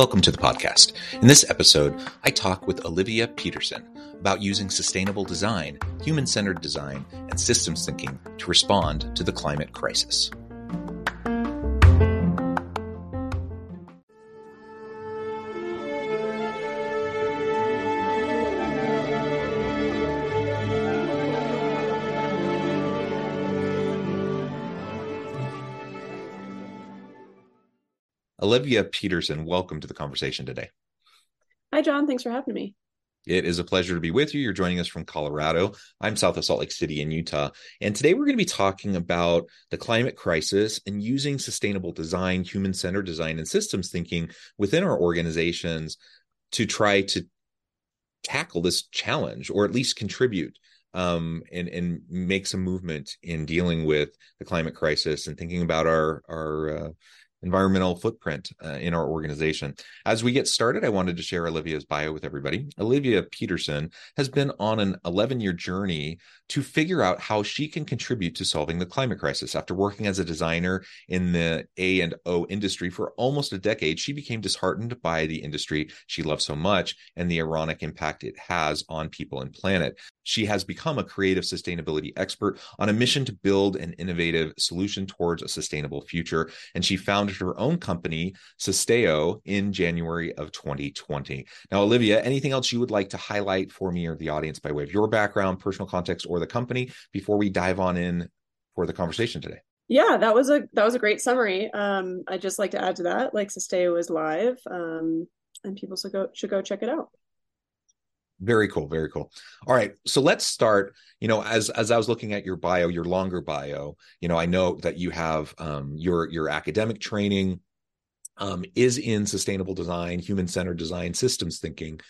Welcome to the podcast. In this episode, I talk with Olivia Pedersen about using sustainable design, human centered design, and systems thinking to respond to the climate crisis. Olivia Pedersen, welcome to the conversation today. Hi, John. Thanks for having me. It is a pleasure to be with you. You're joining us from Colorado. I'm south of Salt Lake City in Utah. And today we're going to be talking about the climate crisis and using sustainable design, human centered design, and systems thinking within our organizations to try to tackle this challenge or at least contribute um, and and make some movement in dealing with the climate crisis and thinking about our our uh, environmental footprint uh, in our organization. As we get started, I wanted to share Olivia's bio with everybody. Olivia Pedersen has been on an 11 year journey to figure out how she can contribute to solving the climate crisis. After working as a designer in the A and O industry for almost a decade, she became disheartened by the industry she loves so much and the ironic impact it has on people and planet. She has become a creative sustainability expert on a mission to build an innovative solution towards a sustainable future. And she founded her own company, Sustaio, in January of 2020. Now, Olivia, anything else you would like to highlight for me or the audience by way of your background, personal context, or the company before we dive on in for the conversation today? Yeah, that was a that was a great summary. Um, I'd just like to add to that, like Sustaio is live, um, and people should go should go check it out very cool very cool. All right so let's start you know as as i was looking at your bio your longer bio you know i know that you have um your your academic training um is in sustainable design human centered design systems thinking.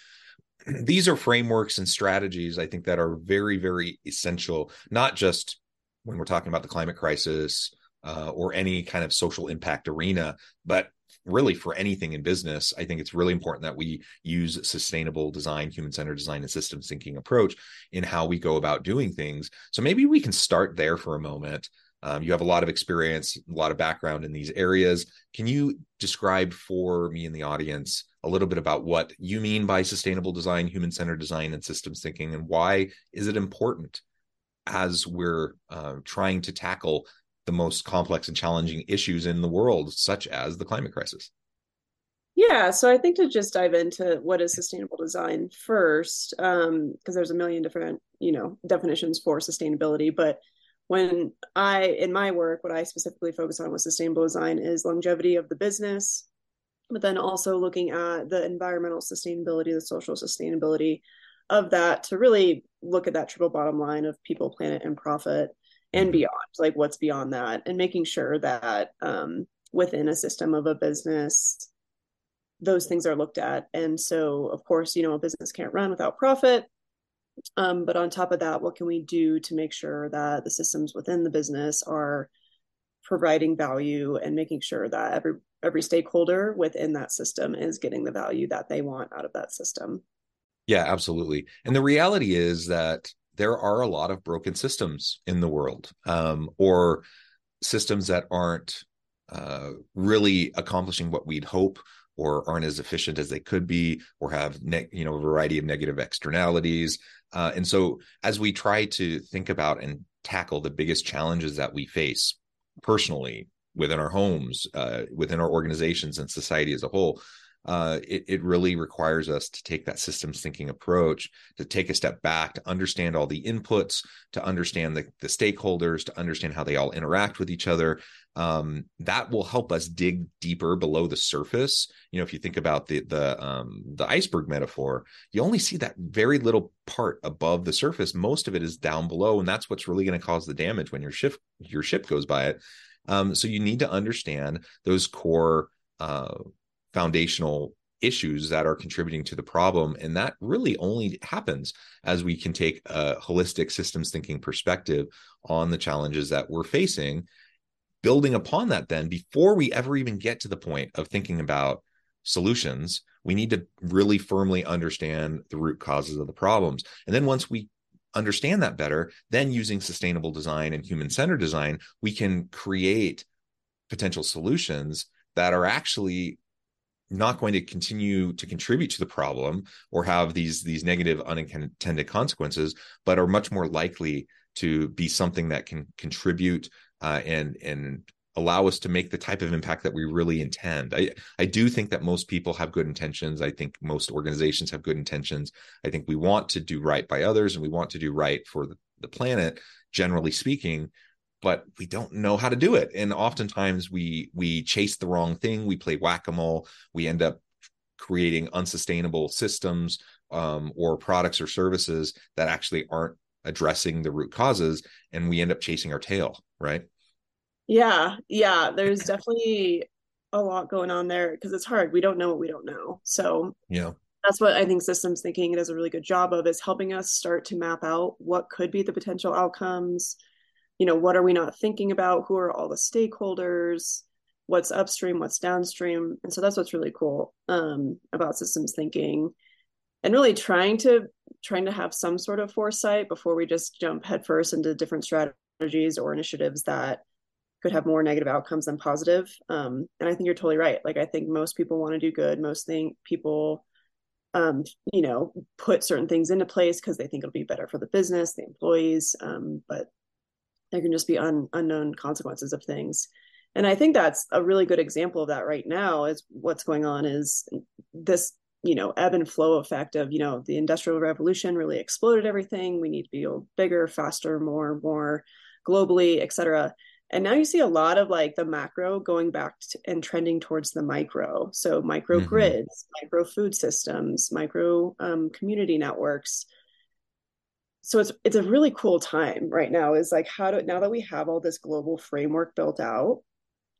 These are frameworks and strategies i think that are very very essential not just when we're talking about the climate crisis uh, or any kind of social impact arena but really for anything in business, I think it's really important that we use sustainable design, human centered design, and systems thinking approach in how we go about doing things. So maybe we can start there for a moment. Um, you have a lot of experience, a lot of background in these areas. Can you describe for me and the audience a little bit about what you mean by sustainable design, human centered design, and systems thinking, and why is it important as we're uh, trying to tackle the most complex and challenging issues in the world, such as the climate crisis. Yeah, so I think to just dive into what is sustainable design first, because um, there's a million different, you know, definitions for sustainability. But when I, in my work, what I specifically focus on with sustainable design is longevity of the business, but then also looking at the environmental sustainability, the social sustainability of that to really look at that triple bottom line of people, planet, and profit and mm-hmm. beyond like what's beyond that and making sure that um, within a system of a business those things are looked at. And so of course you know a business can't run without profit. Um, but on top of that what can we do to make sure that the systems within the business are providing value and making sure that every every stakeholder within that system is getting the value that they want out of that system? Yeah absolutely. And the reality is that there are a lot of broken systems in the world um, or systems that aren't uh, really accomplishing what we'd hope or aren't as efficient as they could be or have ne- you know a variety of negative externalities. Uh, and so as we try to think about and tackle the biggest challenges that we face personally within our homes uh, within our organizations and society as a whole uh, it, it really requires us to take that systems thinking approach, to take a step back, to understand all the inputs, to understand the, the stakeholders, to understand how they all interact with each other, um, that will help us dig deeper below the surface. You know, if you think about the the um, the iceberg metaphor, you only see that very little part above the surface. Most of it is down below, and that's what's really going to cause the damage when your ship your ship goes by it. Um, so you need to understand those core uh, foundational issues that are contributing to the problem. And that really only happens as we can take a holistic systems thinking perspective on the challenges that we're facing. Building upon that, then, before we ever even get to the point of thinking about solutions, we need to really firmly understand the root causes of the problems. And then once we understand that better, then using sustainable design and human centered design, we can create potential solutions that are actually not going to continue to contribute to the problem or have these these negative unintended consequences but are much more likely to be something that can contribute uh, and and allow us to make the type of impact that we really intend. I I do think that most people have good intentions. I think most organizations have good intentions. I think we want to do right by others and we want to do right for the, the planet generally speaking but we don't know how to do it. And oftentimes we we chase the wrong thing. We play whack-a-mole. We end up creating unsustainable systems um, or products or services that actually aren't addressing the root causes and we end up chasing our tail right? Yeah yeah there's definitely a lot going on there because it's hard. We don't know what we don't know. So yeah. that's what i think systems thinking does a really good job of is helping us start to map out what could be the potential outcomes you know what are we not thinking about? Who are all the stakeholders? What's upstream? What's downstream? And so that's what's really cool um, about systems thinking and really trying to trying to have some sort of foresight before we just jump headfirst into different strategies or initiatives that could have more negative outcomes than positive. Um, and i think you're totally right. Like i think most people want to do good. Most think people um, you know put certain things into place because they think it'll be better for the business the employees um, but there can just be un, unknown consequences of things. And i think that's a really good example of that right now is what's going on is this you know ebb and flow effect of you know the industrial revolution really exploded everything. We need to be bigger faster more more globally etc and now you see a lot of like the macro going back to, and trending towards the micro. So micro mm-hmm. grids micro food systems micro um, community networks so it's it's a really cool time right now is like how do now that we have all this global framework built out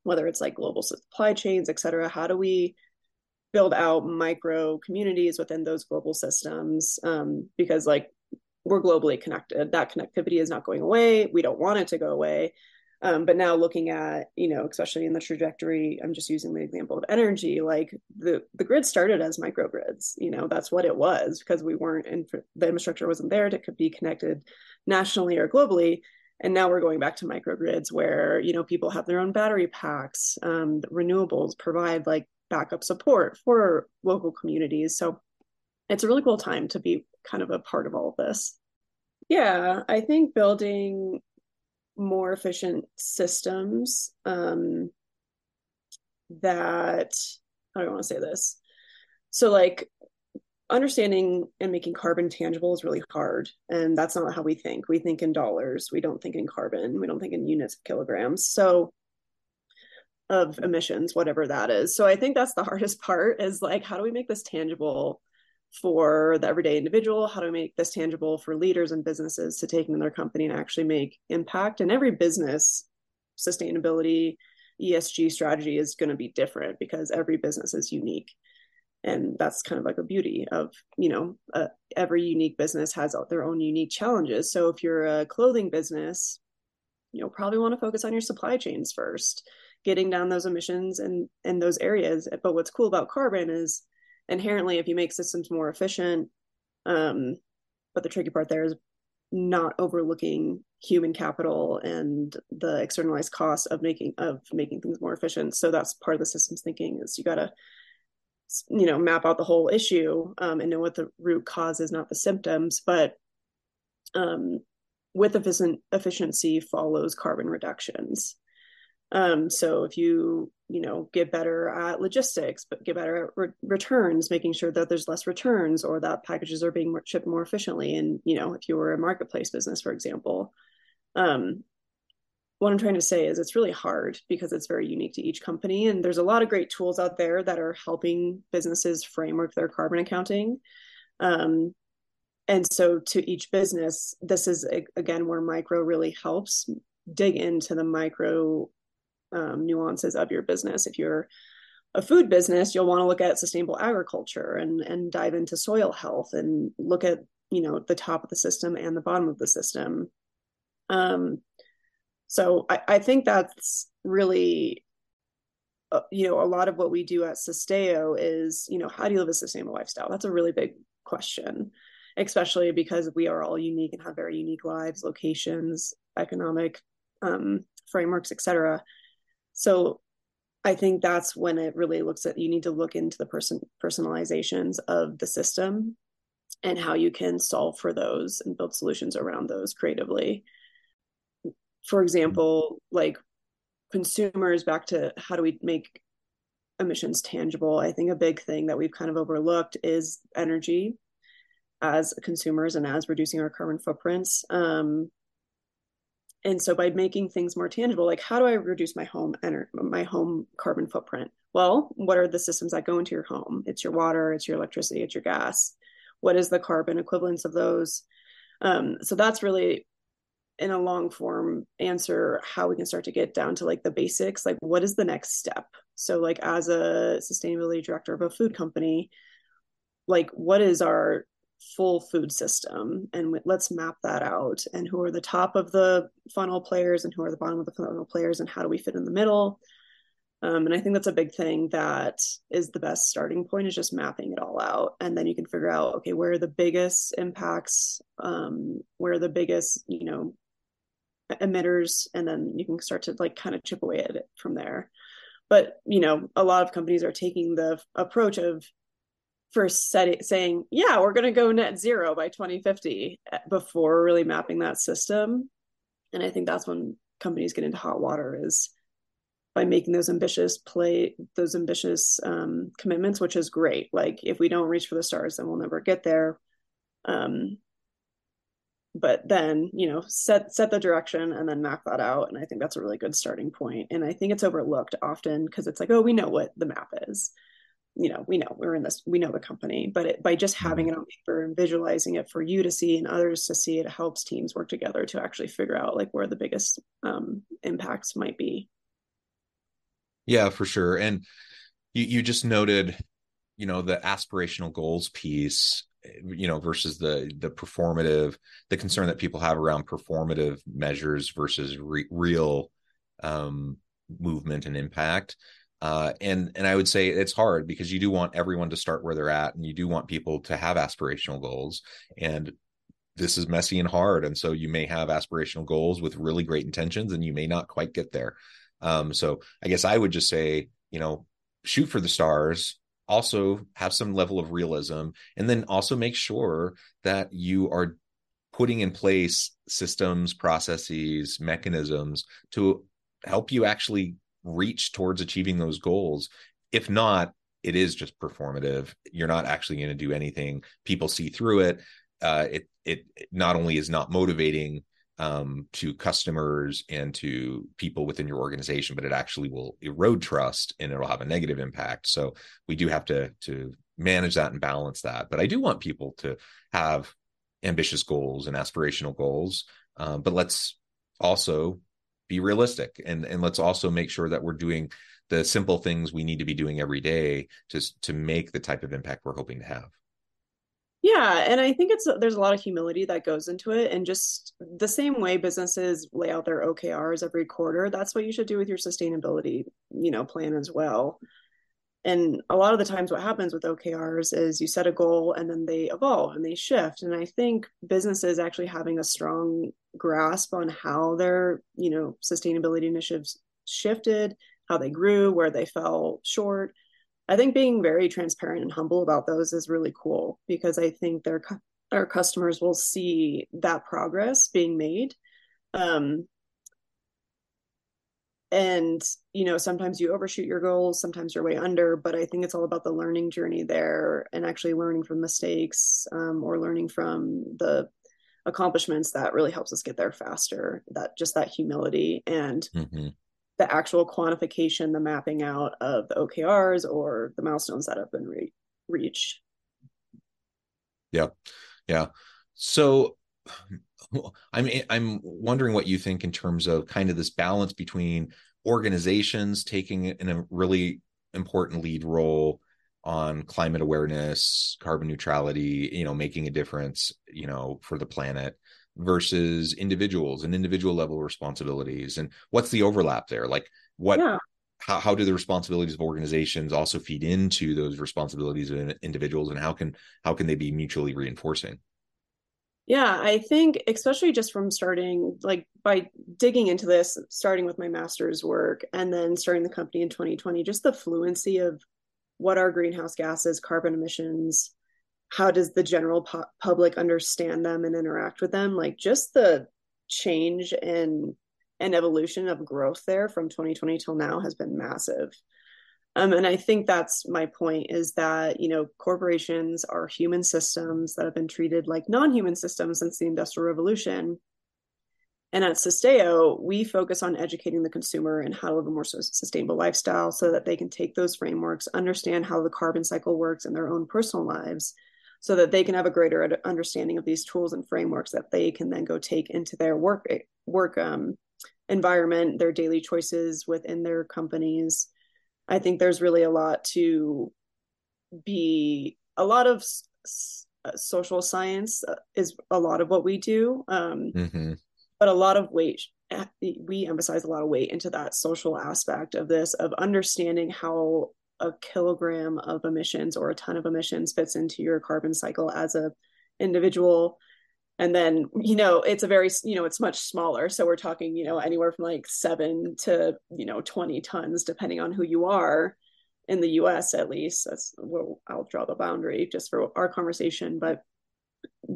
whether it's like global supply chains et cetera how do we build out micro communities within those global systems? Um, because like we're globally connected. That connectivity is not going away. We don't want it to go away um, but now looking at, you know, especially in the trajectory, I'm just using the example of energy, like the, the grid started as microgrids, you know, that's what it was because we weren't in the infrastructure wasn't there to be connected nationally or globally. And now we're going back to microgrids where, you know, people have their own battery packs, um, renewables provide like backup support for local communities. So it's a really cool time to be kind of a part of all of this. Yeah, I think building more efficient systems um, that I want to say this? So like understanding and making carbon tangible is really hard and that's not how we think. We think in dollars. We don't think in carbon. We don't think in units of kilograms. So of emissions whatever that is. So i think that's the hardest part is like how do we make this tangible for the everyday individual how to make this tangible for leaders and businesses to take in their company and actually make impact? And every business sustainability esg strategy is going to be different because every business is unique. And that's kind of like a beauty of you know uh, every unique business has their own unique challenges. So if you're a clothing business you'll probably want to focus on your supply chains first getting down those emissions and and those areas. But what's cool about carbon is inherently if you make systems more efficient um, but the tricky part there is not overlooking human capital and the externalized costs of making of making things more efficient. So that's part of the systems thinking is you got to you know map out the whole issue um, and know what the root cause is not the symptoms. But um, with efficient efficiency follows carbon reductions um, so if you you know get better at logistics, but get better at re- returns, making sure that there's less returns or that packages are being shipped more efficiently. And you know if you were a marketplace business, for example, um, what I'm trying to say is it's really hard because it's very unique to each company. And there's a lot of great tools out there that are helping businesses framework their carbon accounting. Um, and so to each business, this is again where micro really helps dig into the micro um, nuances of your business. If you're a food business, you'll want to look at sustainable agriculture and and dive into soil health and look at you know the top of the system and the bottom of the system. Um, so I, I think that's really uh, you know a lot of what we do at Sustaio is you know how do you live a sustainable lifestyle? That's a really big question, especially because we are all unique and have very unique lives, locations, economic um, frameworks, etc. So I think that's when it really looks at you need to look into the person personalizations of the system and how you can solve for those and build solutions around those creatively. For example, like consumers back to how do we make emissions tangible? I think a big thing that we've kind of overlooked is energy as consumers and as reducing our carbon footprints. Um, and so by making things more tangible like how do i reduce my home ener- my home carbon footprint? Well what are the systems that go into your home? It's your water it's your electricity it's your gas. What is the carbon equivalence of those? Um, so that's really in a long form answer how we can start to get down to like the basics like what is the next step? So like as a sustainability director of a food company like what is our full food system and let's map that out. And who are the top of the funnel players and who are the bottom of the funnel players and how do we fit in the middle? Um, and i think that's a big thing that is the best starting point is just mapping it all out. And then you can figure out okay where are the biggest impacts um, where are the biggest you know emitters? And then you can start to like kind of chip away at it from there. But you know a lot of companies are taking the approach of for set, saying, yeah, we're going to go net zero by 2050 eh, before really mapping that system. And I think that's when companies get into hot water is by making those ambitious play those ambitious um, commitments, which is great. Like if we don't reach for the stars, then we'll never get there. Um, but then you know set set the direction and then map that out and i think that's a really good starting point and i think it's overlooked often because it's like oh we know what the map is you know we know we're in this we know the company but it, by just having mm-hmm. it on paper and visualizing it for you to see and others to see it helps teams work together to actually figure out like where the biggest um, impacts might be. Yeah for sure. And you, you just noted you know the aspirational goals piece you know versus the the performative the concern that people have around performative measures versus re- real um movement and impact uh, and and I would say it's hard because you do want everyone to start where they're at, and you do want people to have aspirational goals. And this is messy and hard, and so you may have aspirational goals with really great intentions, and you may not quite get there. Um, so I guess I would just say, you know, shoot for the stars. Also have some level of realism, and then also make sure that you are putting in place systems, processes, mechanisms to help you actually reach towards achieving those goals. If not, it is just performative. You're not actually going to do anything. People see through it. Uh, it it not only is not motivating um, to customers and to people within your organization, but it actually will erode trust and it'll have a negative impact. So we do have to to manage that and balance that. But I do want people to have ambitious goals and aspirational goals. Um, but let's also be realistic. And and let's also make sure that we're doing the simple things we need to be doing every day to to make the type of impact we're hoping to have. Yeah and i think it's there's a lot of humility that goes into it. And just the same way businesses lay out their okrs every quarter that's what you should do with your sustainability you know plan as well and a lot of the times what happens with okrs is you set a goal and then they evolve and they shift. And i think businesses actually having a strong grasp on how their you know sustainability initiatives shifted how they grew where they fell short i think being very transparent and humble about those is really cool because i think their our customers will see that progress being made. Um, and you know sometimes you overshoot your goals sometimes you're way under but i think it's all about the learning journey there and actually learning from mistakes um, or learning from the accomplishments that really helps us get there faster that just that humility and mm-hmm. the actual quantification the mapping out of the okrs or the milestones that have been re- reached. Yeah yeah. So i'm eh, i'm wondering what you think in terms of kind of this balance between organizations taking in a really important lead role on climate awareness, carbon neutrality, you know, making a difference, you know, for the planet versus individuals and individual level responsibilities. And what's the overlap there? Like what yeah. how, how do the responsibilities of organizations also feed into those responsibilities of individuals and how can how can they be mutually reinforcing yeah, I think especially just from starting like by digging into this, starting with my master's work and then starting the company in 2020, just the fluency of what are greenhouse gases, carbon emissions, how does the general pu- public understand them and interact with them? Like just the change and and evolution of growth there from 2020 till now has been massive. Um, and I think that's my point is that, you know, corporations are human systems that have been treated like non human systems since the Industrial Revolution. And at Sustaio, we focus on educating the consumer and how to live a more sustainable lifestyle so that they can take those frameworks, understand how the carbon cycle works in their own personal lives, so that they can have a greater understanding of these tools and frameworks that they can then go take into their work work um, environment, their daily choices within their companies, I think there's really a lot to be a lot of s- uh, social science uh, is a lot of what we do. Um, mm-hmm. But a lot of weight, eh, we emphasize a lot of weight into that social aspect of this, of understanding how a kilogram of emissions or a ton of emissions fits into your carbon cycle as a individual and then you know it's a very you know it's much smaller. So we're talking you know anywhere from like 7 to you know 20 tons depending on who you are in the US at least. That's where I'll draw the boundary just for our conversation. But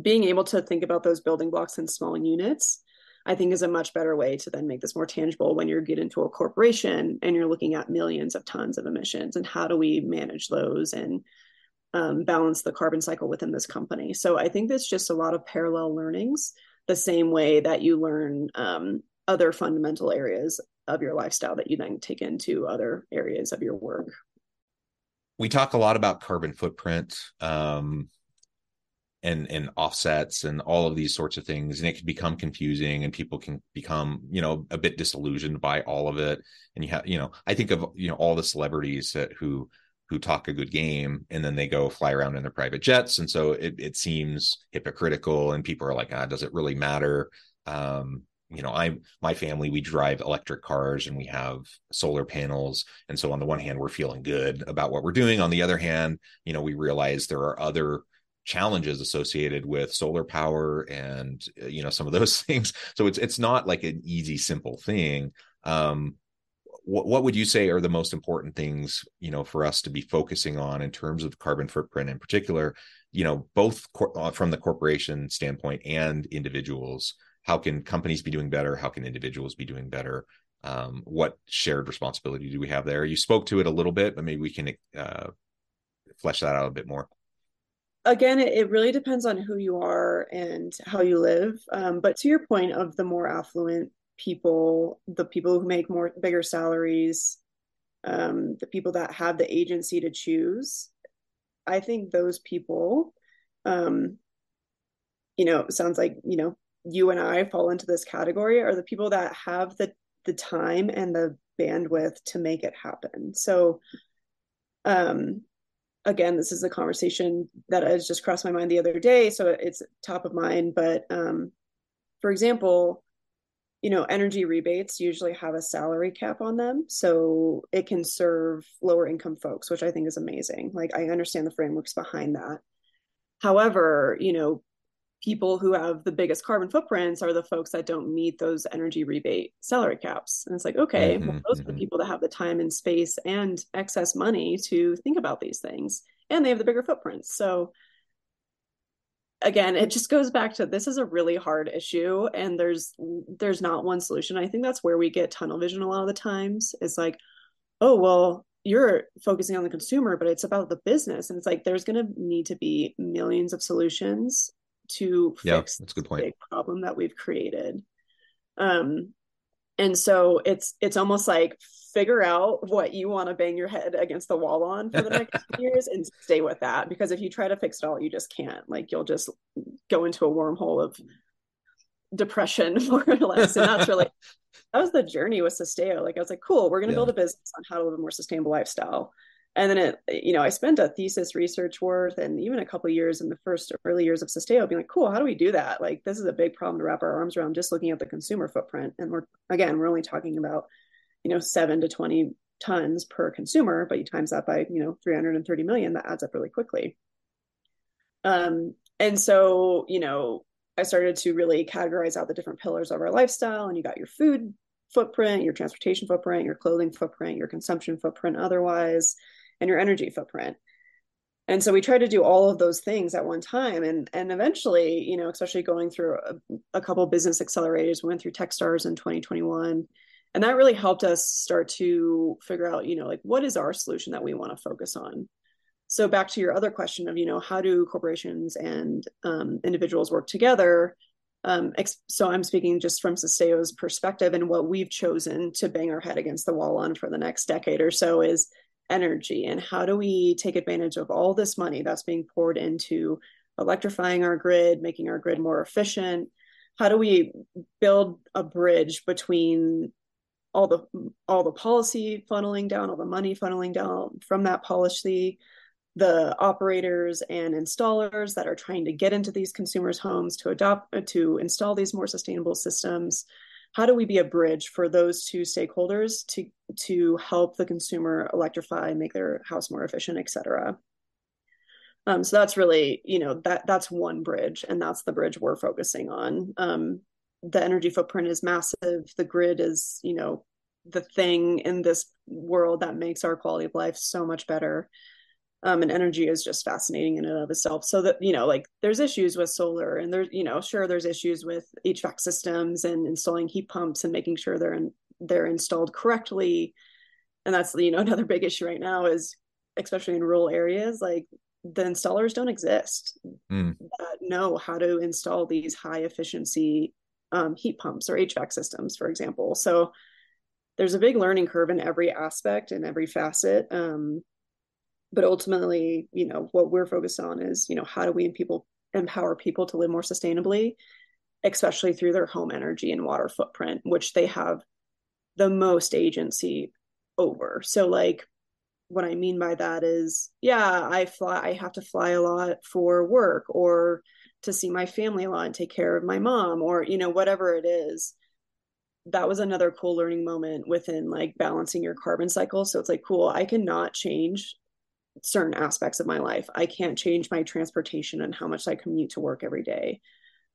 being able to think about those building blocks in small units I think is a much better way to then make this more tangible when you get into a corporation and you're looking at millions of tons of emissions and how do we manage those and um, balance the carbon cycle within this company. So I think there's just a lot of parallel learnings, the same way that you learn um, other fundamental areas of your lifestyle that you then take into other areas of your work. We talk a lot about carbon footprint um, and and offsets and all of these sorts of things, and it can become confusing, and people can become you know a bit disillusioned by all of it. And you have you know I think of you know all the celebrities that who who talk a good game and then they go fly around in their private jets. And so it, it seems hypocritical and people are like ah does it really matter? Um you know i my family we drive electric cars and we have solar panels. And so on the one hand we're feeling good about what we're doing. On the other hand you know we realize there are other challenges associated with solar power and you know some of those things. So it's it's not like an easy simple thing. Um what, what would you say are the most important things you know for us to be focusing on in terms of carbon footprint in particular? You know both cor- uh, from the corporation standpoint and individuals how can companies be doing better? How can individuals be doing better? Um, what shared responsibility do we have there? You spoke to it a little bit but maybe we can uh, flesh that out a bit more. Again it, it, really depends on who you are and how you live. Um, but to your point of the more affluent people, the people who make more bigger salaries, um, the people that have the agency to choose. I think those people, um, you know, sounds like you know you and I fall into this category are the people that have the the time and the bandwidth to make it happen. So, um, again, this is a conversation that has just crossed my mind the other day, so it's top of mind. But um, for example, you know, energy rebates usually have a salary cap on them. So it can serve lower income folks, which I think is amazing. Like I understand the frameworks behind that. However, you know, people who have the biggest carbon footprints are the folks that don't meet those energy rebate salary caps. And it's like, okay, mm-hmm, well, those mm-hmm. are the mm-hmm. people that have the time and space and excess money to think about these things. And they have the bigger footprints. So again it just goes back to this is a really hard issue and there's there's not one solution i think that's where we get tunnel vision a lot of the times it's like oh well you're focusing on the consumer but it's about the business and it's like there's going to need to be millions of solutions to yeah, fix that's a good point. big problem that we've created. Um, and so it's it's almost like figure out what you want to bang your head against the wall on for the next years and stay with that. Because if you try to fix it all you just can't. Like you'll just go into a wormhole of depression more or less and that's really that was the journey with Sustaio like I was like cool we're going to yeah. build a business on how to live a more sustainable lifestyle and then it you know i spent a thesis research worth and even a couple years in the first early years of Sustaio being like cool how do we do that? Like this is a big problem to wrap our arms around just looking at the consumer footprint. And we're again we're only talking about you know 7 to 20 tons per consumer but you times that by you know 330 million that adds up really quickly. Um and so you know i started to really categorize out the different pillars of our lifestyle and you got your food footprint your transportation footprint your clothing footprint your consumption footprint otherwise and your energy footprint. And so we tried to do all of those things at one time. And and eventually you know especially going through a, a couple business accelerators we went through techstars in 2021 and that really helped us start to figure out you know like what is our solution that we want to focus on? So back to your other question of you know how do corporations and um, individuals work together? Um, ex- so i'm speaking just from Sustaio's perspective and what we've chosen to bang our head against the wall on for the next decade or so is energy and how do we take advantage of all this money that's being poured into electrifying our grid making our grid more efficient? How do we build a bridge between all the all the policy funneling down all the money funneling down from that policy the operators and installers that are trying to get into these consumers homes to adopt to install these more sustainable systems how do we be a bridge for those two stakeholders to to help the consumer electrify make their house more efficient et cetera? Um, so that's really you know that that's one bridge and that's the bridge we're focusing on. Um, the energy footprint is massive. The grid is you know the thing in this world that makes our quality of life so much better um, and energy is just fascinating in and of itself. So that you know like there's issues with solar and there's you know sure there's issues with hvac systems and installing heat pumps and making sure they're in, they're installed correctly. And that's you know another big issue right now is especially in rural areas like the installers don't exist mm. that know how to install these high efficiency um, heat pumps or hvac systems for example. So there's a big learning curve in every aspect and every facet um, but ultimately you know what we're focused on is you know how do we people empower people to live more sustainably especially through their home energy and water footprint which they have the most agency over. So like what i mean by that is yeah i fly i have to fly a lot for work or to see my family a lot and take care of my mom or you know whatever it is. That was another cool learning moment within like balancing your carbon cycle. So it's like cool i cannot change certain aspects of my life. I can't change my transportation and how much I commute to work every day.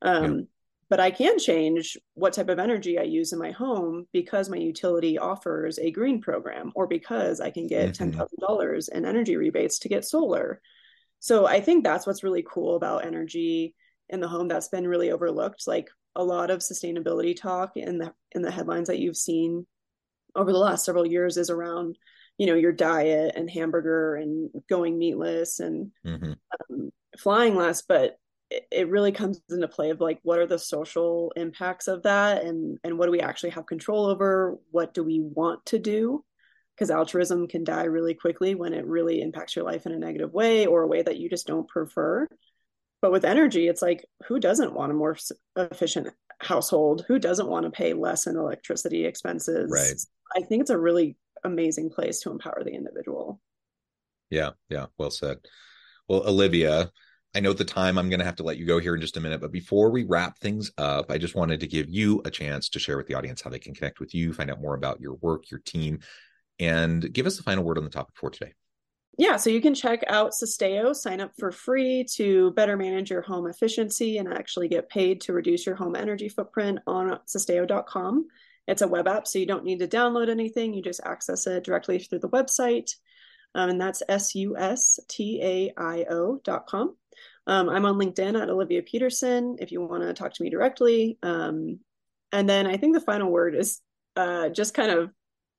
Um, yeah. But I can change what type of energy I use in my home because my utility offers a green program or because I can get mm-hmm. $10,000 in energy rebates to get solar. So I think that's what's really cool about energy in the home that's been really overlooked. Like a lot of sustainability talk in the in the headlines that you've seen over the last several years is around you know your diet and hamburger and going meatless and mm-hmm. um, flying less but it, it really comes into play of like what are the social impacts of that and and what do we actually have control over? What do we want to do? Because altruism can die really quickly when it really impacts your life in a negative way or a way that you just don't prefer. But with energy it's like who doesn't want a more efficient household? Who doesn't want to pay less in electricity expenses? Right. I think it's a really amazing place to empower the individual. Yeah, yeah, well said. Well, Olivia, I know at the time I'm going to have to let you go here in just a minute, but before we wrap things up, I just wanted to give you a chance to share with the audience how they can connect with you, find out more about your work, your team, and give us the final word on the topic for today. Yeah, so you can check out Sustaio, sign up for free to better manage your home efficiency and actually get paid to reduce your home energy footprint on sustaio.com. It's a web app, so you don't need to download anything. You just access it directly through the website. Um, and that's S-U-S-T-A-I-O dot com. Um, I'm on LinkedIn at Olivia Pedersen if you want to talk to me directly. Um, and then I think the final word is uh, just kind of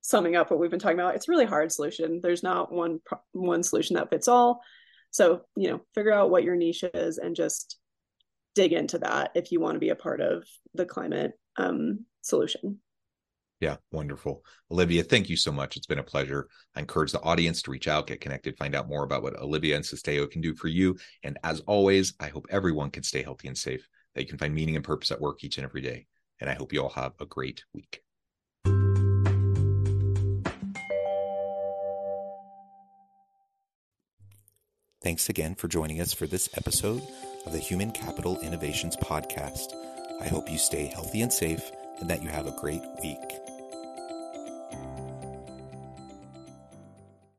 summing up what we've been talking about. It's a really hard solution. There's not one one solution that fits all. So you know, figure out what your niche is and just dig into that if you want to be a part of the climate um, solution. Yeah, wonderful. Olivia, thank you so much. It's been a pleasure. I encourage the audience to reach out, get connected, find out more about what Olivia and Sustaio can do for you. And as always, I hope everyone can stay healthy and safe, that you can find meaning and purpose at work each and every day. And I hope you all have a great week. Thanks again for joining us for this episode of the Human Capital Innovations Podcast. I hope you stay healthy and safe and that you have a great week.